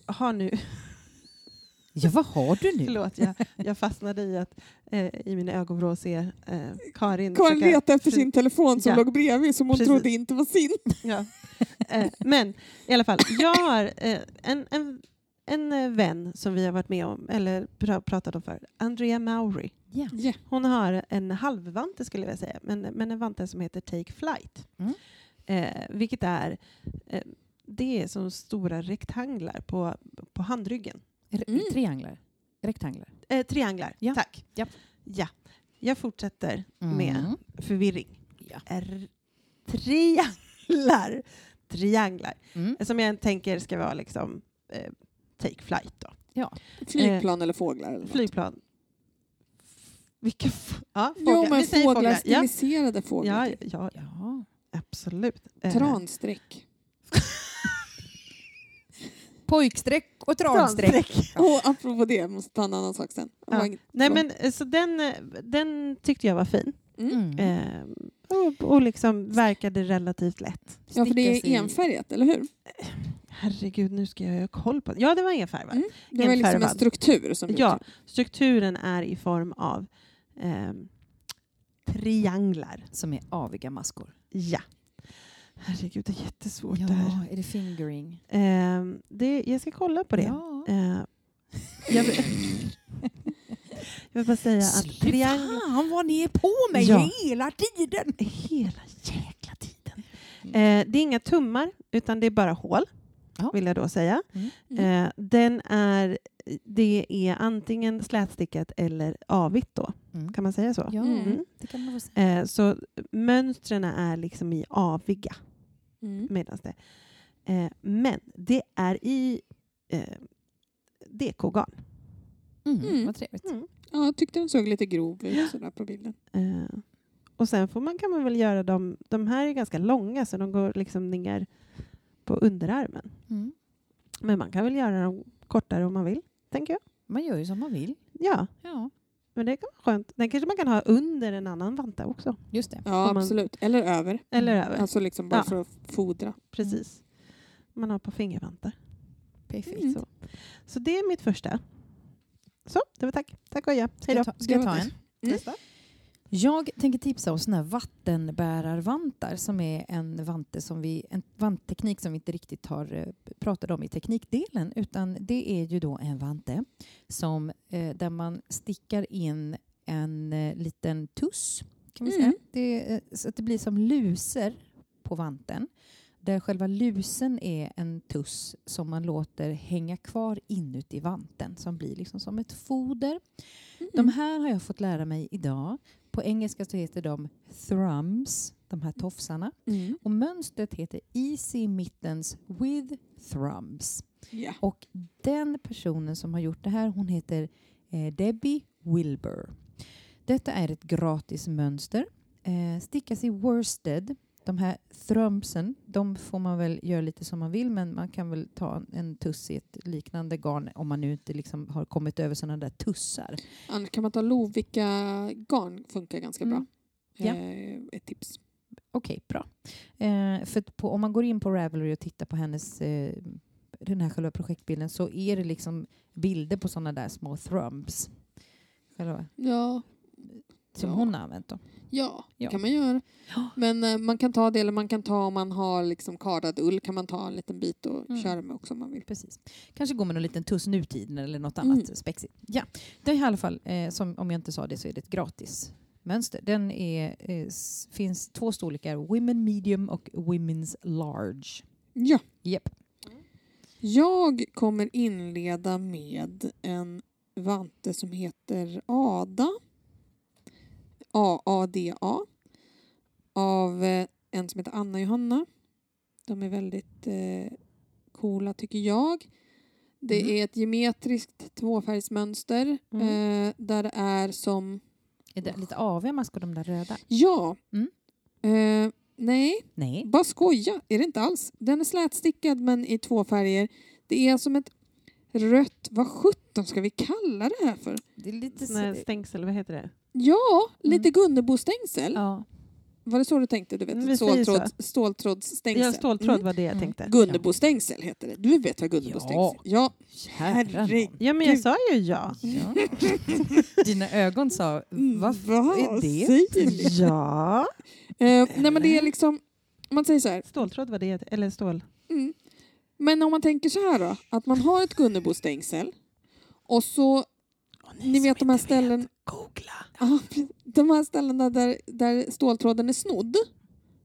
har nu... Ja, vad har du nu? Förlåt, jag, jag fastnade i att eh, i mina ögonvrå se eh, Karin... Karin letade efter sin telefon som Ja. låg bredvid som hon Precis. trodde inte var sin. Ja. Eh, men i alla fall, jag har eh, en, en, en eh, vän som vi har varit med om, eller pra, pratat om för, Andrea Maury. Ja. Ja. Hon har en halvvante skulle jag vilja säga, men, men en vante som heter Take Flight. Mm. Eh, vilket är, eh, det är som stora rektanglar på, på handryggen. Mm. Trianglar? Rektanglar? Eh, trianglar, Ja. tack. Japp. Ja. Jag fortsätter med Mm. förvirring. Ja. R- trianglar trianglar. Mm. Som jag tänker ska vara liksom eh, take flight då. Flygplan eller fåglar? Eller något. Flygplan. Vilka ja, Jo, fåglar. men Vi fåglar, Ja. stiliserade fåglar. Ja, ja, Ja. absolut. Eh, Transträck. Pojksträck och transträck. transträck. Och apropå det, jag måste ta en annan sak sen. Ja. Nej, men, eh, så den, eh, den tyckte jag var fin. Mm. Eh, och, och liksom verkade relativt lätt. Ja, för det är i- enfärgat, eller hur? Herregud, nu ska jag ha koll på det. Ja, det var enfärgad. Mm. Det var liksom en struktur som Ja, strukturen är i form av ehm, trianglar. Som är aviga maskor. Ja. Herregud, det är jättesvårt Ja, det här. är det fingering? Ehm, det, jag ska kolla på det. Ja. Eh, jag, jag vill bara säga att trianglar... Fan vad ni är på mig Ja. hela tiden! Hela jäkla tiden. Mm. Eh, det är inga tummar, utan det är bara hål, Ja. vill jag då säga. Mm. Eh, den är, det är antingen slätstickat eller avigt då, Mm. kan man säga så? Ja, Mm. det kan man väl säga. Eh, så mönstren är liksom i aviga. Mm. Medans det. Eh, men det är i eh, DK-garn. Mm. Mm. Vad trevligt. Ja, jag tyckte den såg lite grov ut sådär på bilden. Eh, och sen får man, kan man väl göra dem, de här är ganska långa så de går liksom ner på underarmen. Mm. Men man kan väl göra dem kortare om man vill, tänker jag. Man gör ju som man vill. Ja, Ja, men det kan vara skönt. Den kanske man kan ha under en annan vanta också. just det. Ja, man- absolut. Eller över. Eller över. Alltså liksom bara Ja. för att fodra. Precis. Man har på fingervantar. Perfekt. Mm. Så. så det är mitt första. Så, det var tack. Tack och adjö. Ska Hej jag då. ta, ska jag ta Det var en? Mm. Jag tänker tipsa om såna här vattenbärarvantar som är en vante som vi, en vantteknik som vi inte riktigt har eh, pratat om i teknikdelen utan det är ju då en vante som, eh, där man stickar in en eh, liten tuss kan säga. Mm. Det, eh, så att det blir som luser på vanten där själva lusen är en tuss som man låter hänga kvar inuti vanten som blir liksom som ett foder. De här har jag fått lära mig idag. På engelska så heter de thrums, de här tofsarna. Mm. Och mönstret heter Easy Mittens with Thrums. Ja. Och den personen som har gjort det här, hon heter eh, Debbie Wilbur. Detta är ett gratis mönster. Eh, stickas i worsted. De här thrumsen, de får man väl göra lite som man vill men man kan väl ta en, tuss i ett liknande garn om man nu inte liksom har kommit över sådana där tussar. Annars kan man ta Lovikka garn, funkar ganska bra. Mm. Ja. Eh, ett tips. Okej, bra. Eh, för på, om man går in på Ravelry och tittar på hennes eh, den här själva projektbilden så är det liksom bilder på sådana där små thrums. Själva, Ja, som Ja. hon har använt då. ja, det Ja. kan man göra. Ja. Men eh, man kan ta det, eller man kan ta om man har liksom kardad ull, kan man ta en liten bit och Mm. köra med också om man vill. Precis. Kanske går med någon liten tuss nutiden eller något annat Mm. spexigt. Ja, det är i alla fall, eh, som, om jag inte sa det så är det ett gratis mönster. Den är, eh, finns två storlekar, Women Medium och Women's Large. Ja. Japp. Jag kommer inleda med en vante som heter Ada. A-A-D-A. Av eh, en som heter Anna Johanna. De är väldigt eh, coola tycker jag. Det Mm. är ett geometriskt tvåfärgsmönster Mm. eh, där det är som... Är det lite aviga maskor de där röda? Ja. Mm. Eh, nej, Nej. bara skoja. Är det inte alls. Den är slätstickad men i två färger. Det är som ett rött... Vad sjutton ska vi kalla det här för? Det är lite... Sån stängsel, vad heter det? Ja, lite Gunnebostängsel. Ja. Var det så du tänkte? Du vet, Mm, så. ståltråds, ståltrådsstängsel. Ja, ståltråd Mm. var det jag Mm. tänkte. Gunnebostängsel heter det. Du vet vad Gunnebostängsel Ja. Herregud. Herregud. Ja, men jag sa ju ja. Ja. Dina ögon sa, Mm, vad vad är det? säger? Ja. Eh, nej men det är liksom... Om man säger så här. Ståltråd var det, eller stål. Mm. Men om man tänker så här då. Att man har ett Gunnebostängsel. Och så... Ni vet de här ställen... Googla. Ja, de här ställena där, där ståltråden är snodd.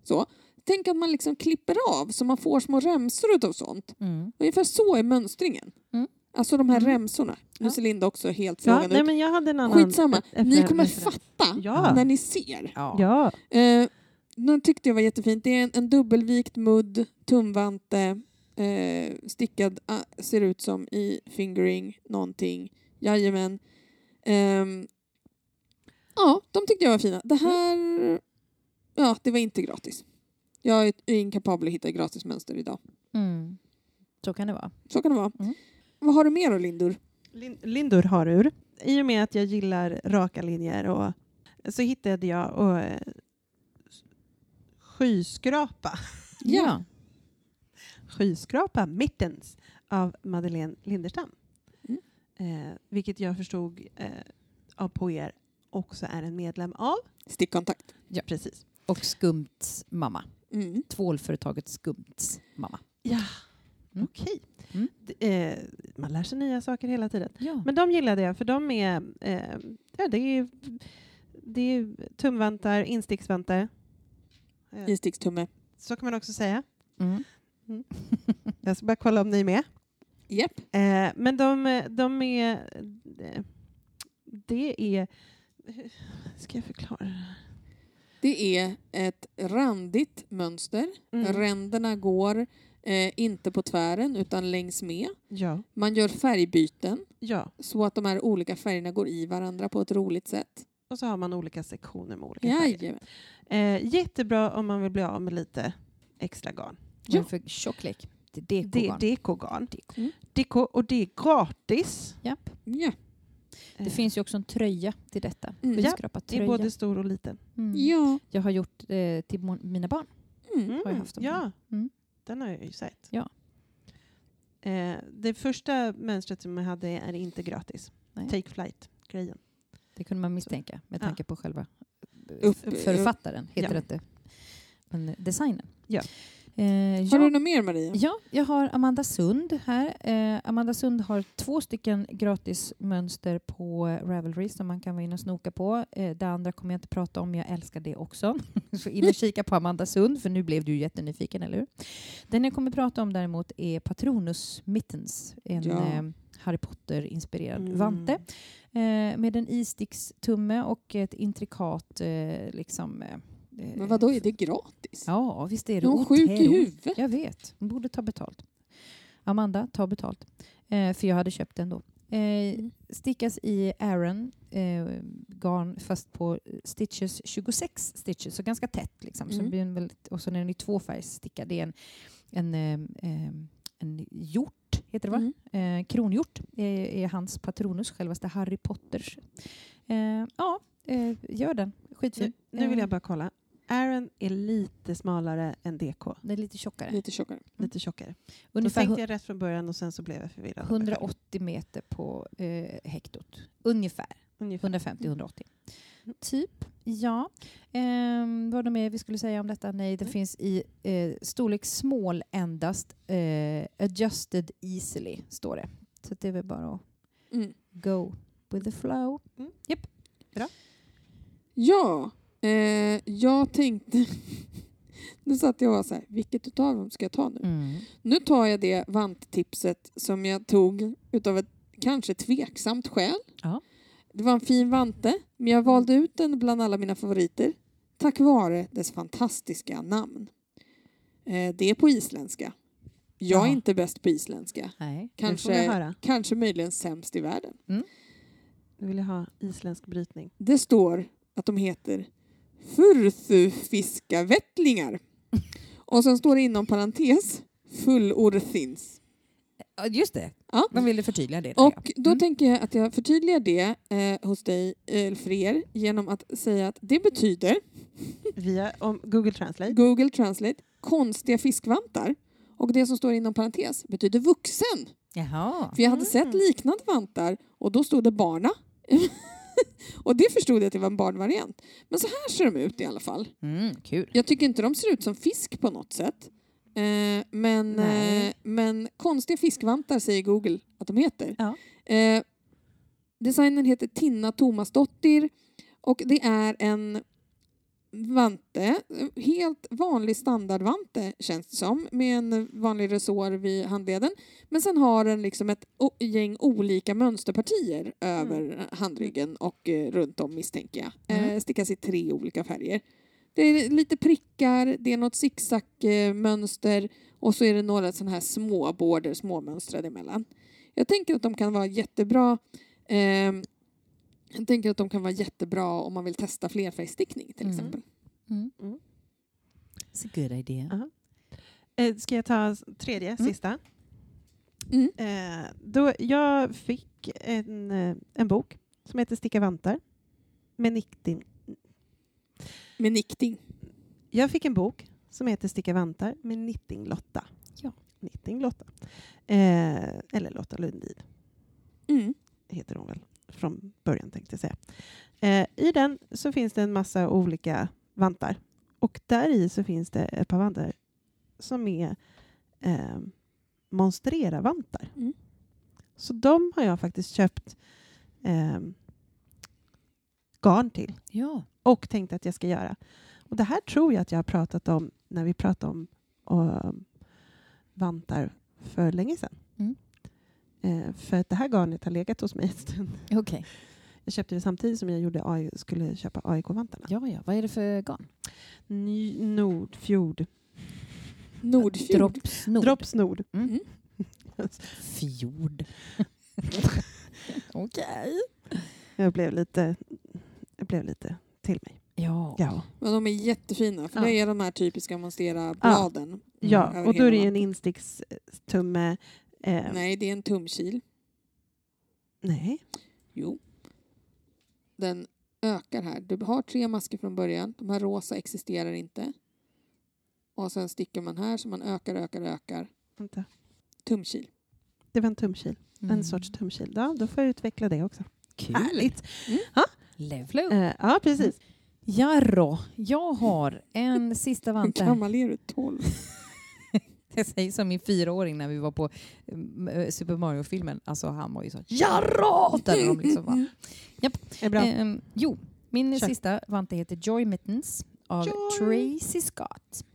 Så. Tänk att man liksom klipper av så man får små remsor utav sånt. Mm. Ungefär så är mönstringen. Mm. Alltså de här Mm. remsorna. Nu Ja. ser Linda också helt Ja, frågande nej, ut. men jag hade en annan... Skitsamma. ett- Ni kommer fatta Ja. när ni ser. Ja. Ja. Eh, den tyckte jag var jättefint. Det är en, en dubbelvikt mudd, tumvante, eh, stickad, ah, ser ut som i fingering någonting. Jajamän. Ehm, ja, de tyckte jag var fina. Det här, ja, det var inte gratis. Jag är inkapabel att hitta gratismönster idag. Mm. Så kan det vara. Så kan det vara. Mm. Vad har du mer då, Lindur? Lin- Lindur har ur. I och med att jag gillar raka linjer och så hittade jag och, eh, skyskrapa. Ja. Skyskrapa Mittens av Madeleine Linderstam. Mm. Eh, vilket jag förstod eh, av på er också är en medlem av. Stickkontakt. Ja, precis. Och Skumts mamma. Mm. Tvålföretaget Skumts mamma. Ja, Mm. okej. Mm. Eh, man lär sig nya saker hela tiden. Ja. Men de gillade jag för de är, eh, ja, det är, det är tumvantar, insticksvantar. Eh, Istickstumme. så kan man också säga. Mm. Jag ska bara kolla om ni är med. Japp. Eh, men de, de är... Det är... hur Ska jag förklara det här? Det är ett randigt mönster. Mm. Ränderna går eh, inte på tvären utan längs med. Ja. Man gör färgbyten ja. så att de här olika färgerna går i varandra på ett roligt sätt. Och så har man olika sektioner med olika färger. Eh, jättebra om man vill bli av med lite extra garn. Ja. för tjocklek? Det är Det dekogarn. är dekogarn. Deko. Mm. Deko, och det är gratis. Japp. Ja. Det Eh, finns ju också en tröja till detta. Mm. Skyskrapat det är både stor och liten. Mm. ja. Jag har gjort eh, till mina barn. Mm. Har jag haft dem. ja, Mm. den har jag ju sett. Ja. Eh, det första mönstret som jag hade är inte gratis. Nej. Take flight-grejen. Det kunde man misstänka med Ja. tanke på själva Upp- författaren, heter Ja. det inte. Men designen. Ja. Eh, Har ja. du något mer Maria? Ja, jag har Amanda Sund här. Eh, Amanda Sund har två stycken gratismönster på Ravelry som man kan vara inne och snoka på. Eh, det andra kommer jag inte prata om, jag älskar det också. Så in och kika på Amanda Sund, för nu blev du jättenyfiken, eller hur? Den jag kommer prata om däremot är Patronus Mittens, en Ja. Harry Potter-inspirerad Mm. vante med en istickstumme och ett intrikat liksom... Eh, Men vad då är det gratis? Ja, visst är Är det hon sjuk i huvudet? Jag vet. Hon borde ta betalt. Amanda, ta betalt. Eh, för jag hade köpt den då. Eh, Mm. Stickas i Aran eh, garn fast på stitches 26 stitches, så ganska tätt. Liksom. Så Mm. det blir en väldigt, och så är den i tvåfärgsstickad. Det är en, en, eh, eh, en hjort, heter det va? Mm. Eh, kronhjort är, är hans patronus, självaste Harry Potters. Eh, ja, eh, gör den. Skitfin. Nu, nu vill Eh, jag bara kolla. Aaron är lite smalare än DK. Den är lite tjockare. Lite tjockare. Lite tjockare. Då Ungefär tänkte jag rätt från början och sen så blev jag förvirrad. av mig själv. 180 meter på eh, hektot. Ungefär. Ungefär. 150-180. Mm. Typ. Ja. Ehm, vad är det mer vi skulle säga om detta? Nej, det Mm. finns i eh, storlek small endast. Eh, adjusted easily, står det. Så det är väl bara att Mm. go with the flow. Ja, eh, jag tänkte... nu satt jag och var så här, vilket utav dem ska jag ta nu? Mm. Nu tar jag det vanttipset som jag tog utav ett kanske tveksamt skäl. Ja. Det var en fin vante, men jag valde ut den bland alla mina favoriter tack vare dess fantastiska namn. Eh, det är på isländska. Jag är Jaha. inte bäst på isländska. Nej. Kanske, kanske möjligen sämst i världen. Nu vill jag ha isländsk brytning. Det står att de heter Furthufiskavettlingar. Och sen står det inom parentes Fullorthins. Just det. Ja. Man ville förtydliga det. Och då Mm. tänker jag att jag förtydligar det eh, hos dig, eh, för er, genom att säga att det betyder, Via om Google Translate. Google Translate, konstiga fiskvantar. Och det som står inom parentes betyder vuxen. Jaha. För jag hade Mm. sett liknande vantar och då stod det barna. och det förstod jag att det var en barnvariant. Men så här ser de ut i alla fall. Mm, kul. Jag tycker inte de ser ut som fisk på något sätt. Eh, men, eh, men konstiga fiskvantar säger Google att de heter. Ja. Eh, designen heter Tinna Tomasdottir och det är en vante, helt vanlig standardvante känns det som, med en vanlig resår vid handleden. Men sen har den liksom ett gäng olika mönsterpartier över handryggen och eh, runt om misstänker jag. Eh, Mm. stickas i tre olika färger. Det är lite prickar, det är något zigzag-mönster och så är det några sådana här små border, små mönstrade emellan. Jag tänker att de kan vara jättebra ehm, jag tänker att de kan vara jättebra om man vill testa flerfärgstickning till Mm. exempel. Mm. Mm. It's a good idea. Ja. Eh, ska jag ta tredje, sista? Mm. Eh, då jag fick en, eh, en bok som heter Sticka vantar med knitting. Med nickting. Jag fick en bok som heter Sticka vantar med Knitting-Lotta. Ja. Knitting-Lotta. Eh, eller Lotta Lundin Mm. heter hon väl från början tänkte jag säga. Eh, I den så finns det en massa olika vantar och där i så finns det ett par vantar som är eh, monstrera-vantar. Mm. Så de har jag faktiskt köpt eh, garn till Ja. och tänkt att jag ska göra. Och det här tror jag att jag har pratat om när vi pratade om eh, vantar för länge sedan. Mm. Eh, för att det här garnet har legat hos mig en stund. Okej. Jag köpte det samtidigt som jag gjorde AI, skulle köpa AIK-vantarna. Ja, ja. Vad är det för garn? Ny, Nordfjord. Nordfjord. Drops Nord. Drops Nord. Mm. Mm. Fjord. Okej. Jag blev lite, jag blev lite till mig. Ja. Ja, Men de är jättefina för Ja. det är de här typiska monstera-bladen. ja över och då är det en instickstumme. Eh, Nej, det är en tumkil. nej. Jo. Den ökar här. Du har tre masker från början. De här rosa existerar inte. Och sen sticker man här så man ökar, ökar, ökar. Vänta. Tumkil. Det var en tumkil. Mm. En sorts tumkil. Ja, då får jag utveckla det också. Kul. Härligt. Level up. Eh, ja, precis. Jarrå, jag har en sista Hur vante. gammal är du? 12? Jag säger som min fyraåring när vi var på eh, Super Mario-filmen. Alltså han var ju så Jarrå! Där de liksom var. Det är bra. Ehm, jo, min Kör. sista vante heter Joy Mittens av Joy. Tracy Scott.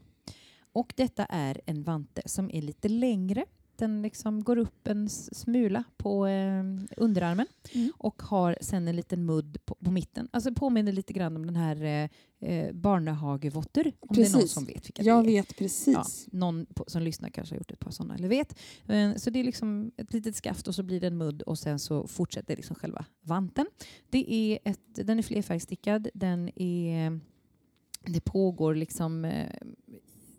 Och detta är en vante som är lite längre. Den liksom går upp en smula på eh, underarmen Mm. och har sen en liten mudd på, på mitten. Alltså påminner lite grann om den här eh, eh, barnehagevotter. Om det är någon Precis. som vet vilka Jag det är. vet precis. Ja, någon på, som lyssnar kanske har gjort ett par sådana eller vet. Men, så det är liksom ett litet skaft och så blir det en mudd och sen så fortsätter liksom själva vanten. Det är ett, den är flerfärgstickad, den är, det pågår liksom, eh,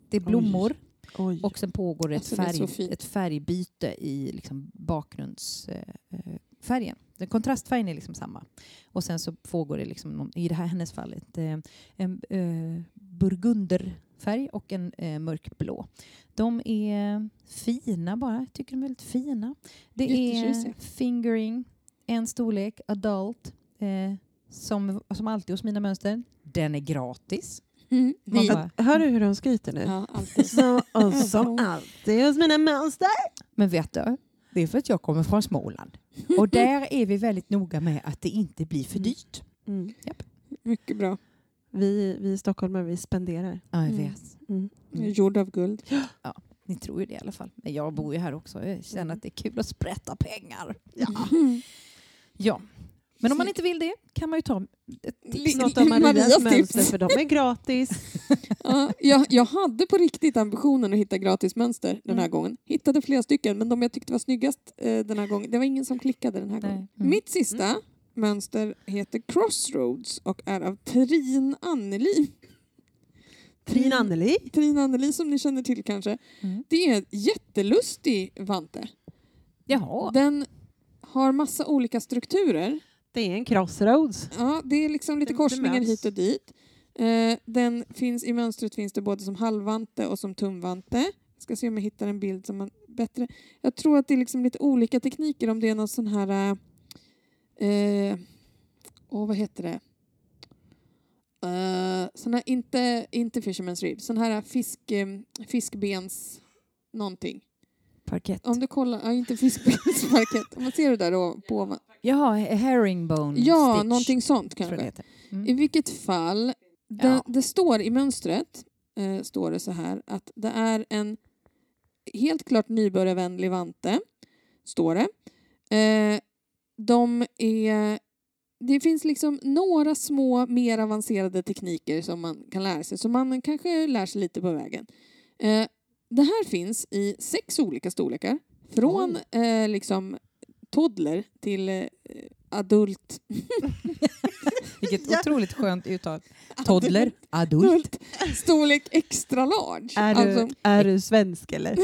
det är blommor Oj. och sen pågår ett, Alltså, färg, ett färgbyte i liksom bakgrundsfärgen. Eh, färgen. Den kontrastfärgen är liksom samma. Och sen så pågår det, liksom någon, i det här hennes fall, ett, eh, en eh, burgunderfärg och en eh, mörkblå. De är fina bara, jag tycker de är väldigt fina. Det är fingering, en storlek, adult, eh, som, som alltid hos mina mönster. Den är gratis. Mm. Vi, bara, Hör du hur de skryter nu? ja, alltid. Så, och som alltid hos mina mönster. Men vet du, det är för att jag kommer från Småland. Och där är vi väldigt noga med att det inte blir för dyrt. Mm. Mycket bra. Vi, vi i Stockholm vi spenderar. Ja, jag Mm. vet. Mm. Mm. Gjord av guld. Ni tror ju det i alla fall. Men jag bor ju här också. Jag känner att det är kul att sprätta pengar. Ja. ja. Men om man inte vill det kan man ju ta Något av Marias Marias mönster för de är gratis. Ja, jag, jag hade på riktigt ambitionen att hitta gratismönster den här Mm. gången. Hittade flera stycken, men de jag tyckte var snyggast eh, den här gången, det var ingen som klickade den här Nej. gången. Mm. Mitt sista mönster heter Crossroads och är av Trin Anneli. Trin Anneli. Trin Anneli som ni känner till kanske. Mm. Det är en jättelustig vante. Jaha. Den har massa olika strukturer. Det är en crossroads. Ja, det är liksom lite Det- korsningar hit och dit. Eh, den finns, I mönstret finns det både som halvvante och som tumvante. Jag ska se om jag hittar en bild som är bättre. Jag tror att det är liksom lite olika tekniker om det är någon sån här... Eh, åh, vad heter det? Uh, sån här, inte, inte Fisherman's Rib, sån här fisk, eh, fiskbens någonting. Parkett. Om du kollar, ja inte fiskbensparkett, om man ser det där då på. Jaha, herringbone Ja, stitch. någonting sånt kanske. Mm. I vilket fall, det, Ja. det står i mönstret eh, står det så här att det är en helt klart nybörjarvänlig vante, står det. Eh, de är det finns liksom några små mer avancerade tekniker som man kan lära sig, så man kanske lär sig lite på vägen. Eh, det här finns i sex olika storlekar. Från eh, liksom toddler till eh, adult. Vilket otroligt skönt uttal. Toddler, adult. adult. Storlek extra large. Är, du, Alltså, är du svensk eller?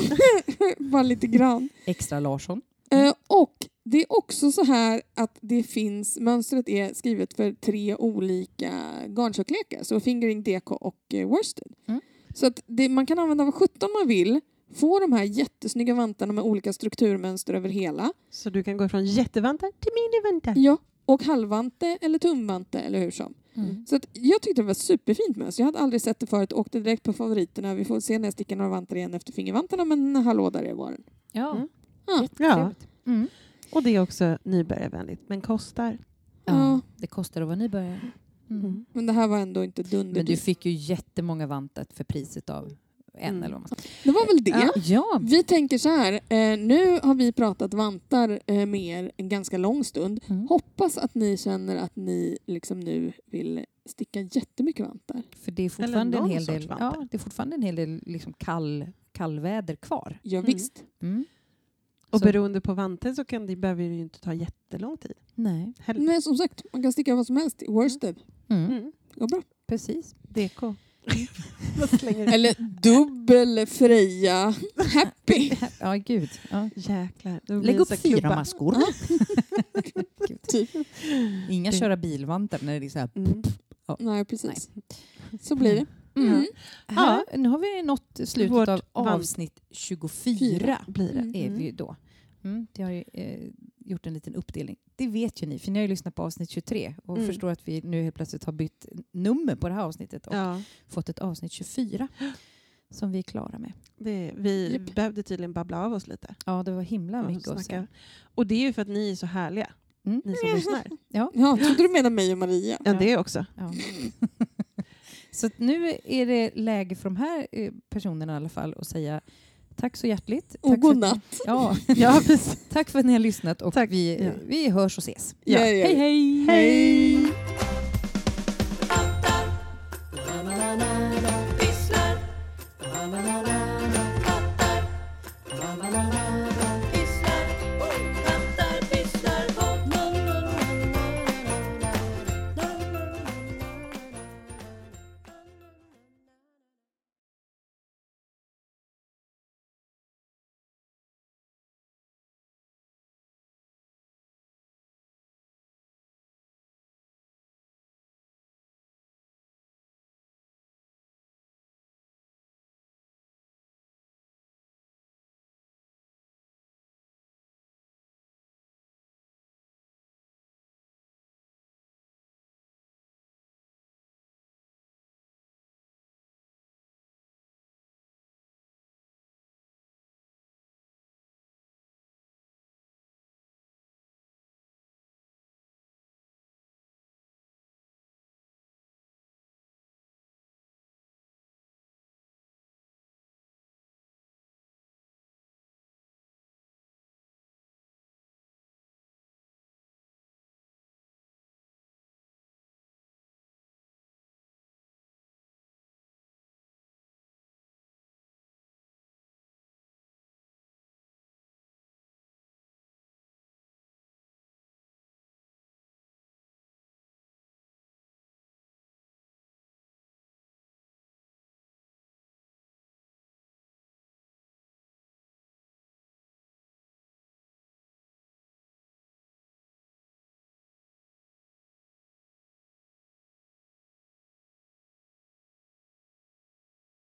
bara lite grann. Extra Larsson. Eh, och det är också så här att det finns, mönstret är skrivet för tre olika garntjocklekar, så fingering, DK och eh, worsted. Mm. Så att det, man kan använda vad 17 man vill, få de här jättesnygga vantarna med olika strukturmönster över hela. Så du kan gå från jättevantar till minivantar? Ja, och halvvante eller tumvante eller hur som. Mm. Så att jag tyckte det var superfint mönster. Jag hade aldrig sett det förut, åkte direkt på favoriterna. Vi får se när jag sticker några vantar igen efter fingervantarna, men hallå där var den. Ja, Mm. Ja. Mm. Och det är också nybörjarvänligt, men kostar. Ja, Ja. det kostar att vara nybörjare. Mm. Mm. Men det här var ändå inte dunder. Men du fick ju jättemånga vantar för priset av en Mm. eller vad man ska Det var väl det. Ja. Vi tänker så här, eh, nu har vi pratat vantar eh, med er en ganska lång stund. Mm. Hoppas att ni känner att ni liksom nu vill sticka jättemycket vantar. För det är fortfarande en någon hel sorts del, vantar. ja, det är fortfarande en hel del liksom kall, kallväder kvar. Ja, Mm. visst. Mm. Och Så- beroende på vanten så kan det, behöver det ju inte ta jättelång tid. Nej. Heller. Men som sagt, man kan sticka vad som helst i worsted. Mm. Mm. Går bra. Precis. DK. Eller dubbel Freja Happy. Ja, gud. Ja. Jäklar. Lägg upp fyra klubba. maskor. Typ. Inga köra bilvantar när det är så här. Mm. Nej, precis. Så blir det. Mm. Mm. Här, nu har vi nått slutet Vårt av avsnitt 24. Blir det. Mm. Är vi då. Mm, det har ju eh, gjort en liten uppdelning. Det vet ju ni, för ni har ju lyssnat på avsnitt 23 och Mm. förstår att vi nu helt plötsligt har bytt nummer på det här avsnittet och Ja, fått ett avsnitt 24 som vi är klara med. det, vi Japp. behövde tydligen babbla av oss lite. Ja, det var himla mycket att snacka. säga. Och det är ju för att ni är så härliga, Mm. ni som lyssnar. Ja. Ja, trodde du menade mig och Maria? Ja, det också. Ja. så att nu är det läge för de här eh, personerna i alla fall att säga tack så hjärtligt. Och tack för att godnatt. ni- Ja, tack för att ni har lyssnat och Tack. vi, Ja. vi hörs och ses. Ja. Ja, ja, ja. hej! Hej!